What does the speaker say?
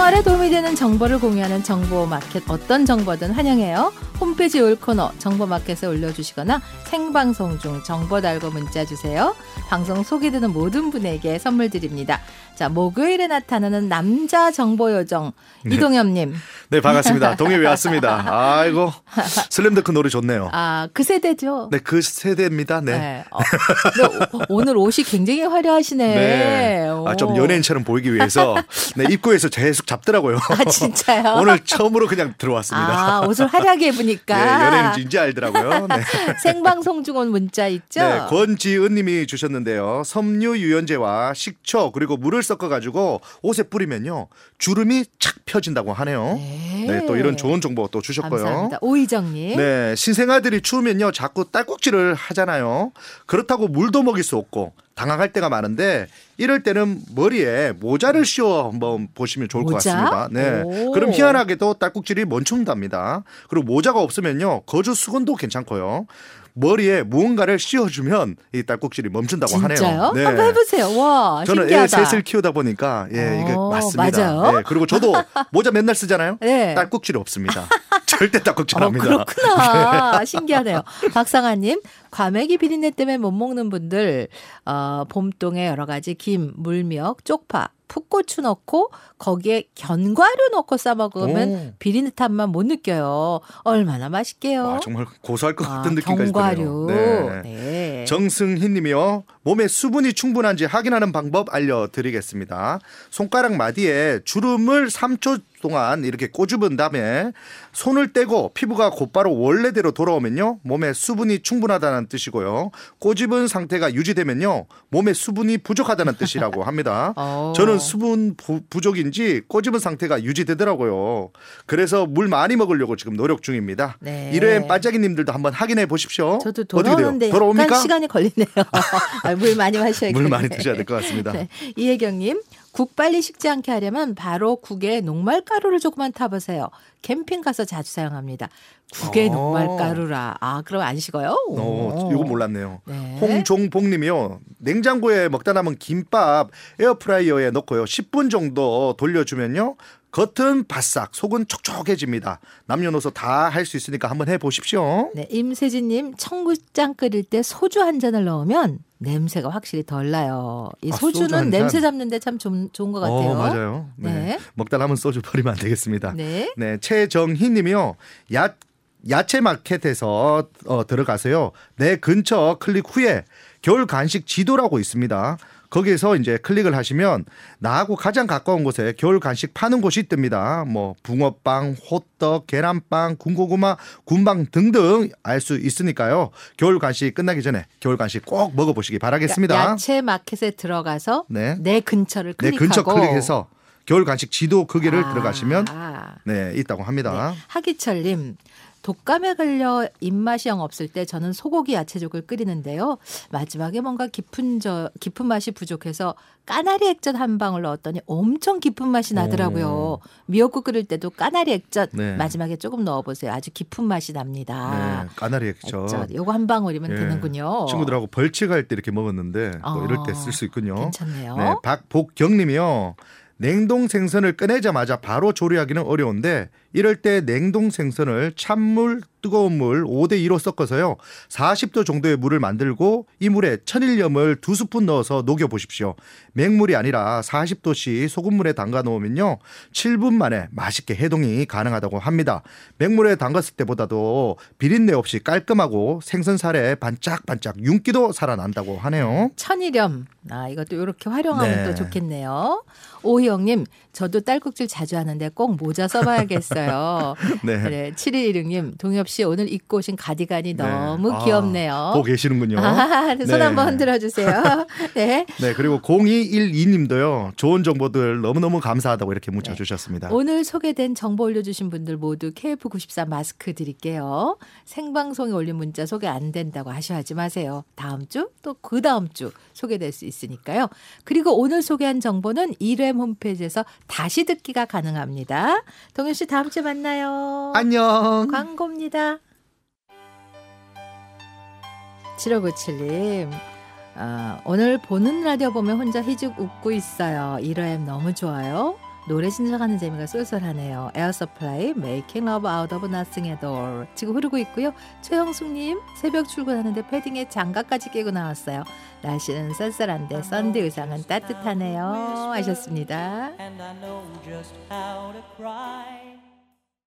생활에 도움이 되는 정보를 공유하는 정보 마켓 어떤 정보든 환영해요. 홈페이지 올 코너 정보마켓에 올려주시거나 생방송 중 정보 달고 문자 주세요. 방송 소개되는 모든 분에게 선물 드립니다. 자 목요일에 나타나는 남자 정보 요정 네. 이동엽님. 네, 반갑습니다. 동해에 왔습니다. 아이고, 슬램덩크 노래 좋네요. 아그 세대죠. 네, 그 세대입니다. 네. 네. 어, 오- 오늘 옷이 굉장히 화려하시네. 네. 아, 좀 오. 연예인처럼 보이기 위해서 네, 입구에서 계속 잡더라고요. 아 진짜요? 오늘 처음으로 그냥 들어왔습니다. 아 옷을 화려하게 입으니 까. 네, 연예인인지 알더라고요. 네. 생방송 중온 문자 있죠? 네, 권지은 님이 주셨는데요. 섬유 유연제와 식초 그리고 물을 섞어 가지고 옷에 뿌리면요. 주름이 착 펴진다고 하네요. 네. 네, 또 이런 좋은 정보 또 주셨고요. 감사합니다. 오희정 님. 네, 신생아들이 추우면요 자꾸 딸꾹질을 하잖아요. 그렇다고 물도 먹일 수 없고 당황할 때가 많은데 이럴 때는 머리에 모자를 씌워 한번 보시면 좋을 것 모자? 같습니다. 네, 오. 그럼 희한하게도 딸꾹질이 멈춘답니다. 그리고 모자가 없으면요 거주 수건도 괜찮고요. 머리에 무언가를 씌워주면 이 딸꾹질이 멈춘다고 진짜요? 하네요. 네. 한번 해보세요. 와 저는 애 신기하다. 셋을 키우다 보니까 예 이게 어, 맞습니다. 맞아요? 네, 그리고 저도 모자 맨날 쓰잖아요. 네. 딸꾹질이 없습니다. 절대 딸꾹질 어, 합니다. 그렇구나. 신기하네요. 박상아님, 과메기 비린내 때문에 못 먹는 분들, 어, 봄동에 여러 가지 김, 물미역, 쪽파, 풋고추 넣고 거기에 견과류 넣고 싸 먹으면 오. 비린내탄만 못 느껴요. 얼마나 맛있게요. 와, 정말 고소할 것 아, 같은 느낌까지 견과류. 드네요. 네. 정승희 님이요. 몸에 수분이 충분한지 확인하는 방법 알려드리겠습니다. 손가락 마디에 주름을 3초 동안 이렇게 꼬집은 다음에 손을 떼고 피부가 곧바로 원래대로 돌아오면요. 몸에 수분이 충분하다는 뜻이고요. 꼬집은 상태가 유지되면요. 몸에 수분이 부족하다는 뜻이라고 합니다. 어. 저는 수분 부, 부족인지 꼬집은 상태가 유지되더라고요. 그래서 물 많이 먹으려고 지금 노력 중입니다. 네. 이래 반짝이 님들도 한번 확인해 보십시오. 저도? 돌아오는데 돌아옵니까? 시간이 걸리네요. 아, 물 많이 마셔야겠네요. 물 많이 드셔야 될 것 같습니다. 네. 이혜경 님, 국 빨리 식지 않게 하려면 바로 국에 녹말가루를 조금만 타보세요. 캠핑 가서 자주 사용합니다. 국에 어. 녹말가루라. 아, 그럼 안 식어요? 어, 오. 이거 몰랐네요. 네. 홍종복님이요. 냉장고에 먹다 남은 김밥 에어프라이어에 넣고요. 10분 정도 돌려주면요. 겉은 바싹, 속은 촉촉해집니다. 남녀노소 다 할 수 있으니까 한번 해보십시오. 네, 임세진님, 청국장 끓일 때 소주 한 잔을 넣으면 냄새가 확실히 덜 나요. 이 아, 소주 소주는? 냄새 잡는데 참 좀, 좋은 것 같아요. 어, 맞아요. 네. 네. 먹다 남은 소주 버리면 안 되겠습니다. 네. 네, 최정희 님이요. 야, 야채 마켓에서 어, 들어가세요. 내 근처 클릭 후에 겨울 간식 지도라고 있습니다. 거기에서 이제 클릭을 하시면 나하고 가장 가까운 곳에 겨울 간식 파는 곳이 뜹니다. 뭐 붕어빵, 호떡, 계란빵, 군고구마, 군빵 등등 알 수 있으니까요. 겨울 간식 끝나기 전에 겨울 간식 꼭 먹어보시기 바라겠습니다. 그러니까 야채 마켓에 들어가서 네. 내 근처를 네, 클릭하고 근처 클릭해서 겨울 간식 지도 거기를 아. 들어가시면 네 있다고 합니다. 네. 하기철님. 독감에 걸려 입맛이 영 없을 때 저는 소고기 야채죽을 끓이는데요. 마지막에 뭔가 깊은 저 깊은 맛이 부족해서 까나리 액젓 한 방울 넣었더니 엄청 깊은 맛이 나더라고요. 미역국 끓일 때도 까나리 액젓 네. 마지막에 조금 넣어보세요. 아주 깊은 맛이 납니다. 네, 까나리 액젓. 액젓 요거 한 방울이면 예, 되는군요. 친구들하고 벌칙할 때 이렇게 먹었는데 또 어, 이럴 때 쓸 수 있군요. 괜찮네요. 네, 박복경님이요. 냉동 생선을 꺼내자마자 바로 조리하기는 어려운데 이럴 때 냉동 생선을 찬물, 뜨거운 물 5대 2로 섞어서요. 40도 정도의 물을 만들고 이 물에 천일염을 두 스푼 넣어서 녹여 보십시오. 맹물이 아니라 40도씨 소금물에 담가 놓으면요. 7분 만에 맛있게 해동이 가능하다고 합니다. 맹물에 담갔을 때보다도 비린내 없이 깔끔하고 생선살에 반짝반짝 윤기도 살아난다고 하네요. 천일염. 아, 이것도 이렇게 활용하면 네. 또 좋겠네요. 오희영 님, 저도 딸꾹질 자주 하는데 꼭 모자 써 봐야겠어요. 네. 그래, 7116님, 동엽 씨 오늘 입고 오신 가디건이 네. 너무 아, 귀엽네요. 보고 계시는군요. 아, 손 네. 한번 흔들어 주세요. 네. 네, 그리고 0212님도요. 좋은 정보들 너무너무 감사하다고 이렇게 문자 네. 주셨습니다. 오늘 소개된 정보 올려주신 분들 모두 KF94 마스크 드릴게요. 생방송에 올린 문자 소개 안 된다고 하셔하지 마세요. 다음 주 또 그 다음 주 소개될 수 있으니까요. 그리고 오늘 소개한 정보는 1회 홈페이지에서 다시 듣기가 가능합니다. 동현 씨 다음 주에 만나요. 안녕. 광고입니다. 7597님. 아, 오늘 보는 라디오 보면 혼자 희죽 웃고 있어요. 1회엠 너무 좋아요. 노래 신청하는 재미가 쏠쏠하네요. 에어 서플라이 Making Love Out of Nothing at All 지금 흐르고 있고요. 최영숙님 새벽 출근하는데 패딩에 장갑까지 끼고 나왔어요. 날씨는 쌀쌀한데 썬데 의상은 따뜻하네요 하셨습니다.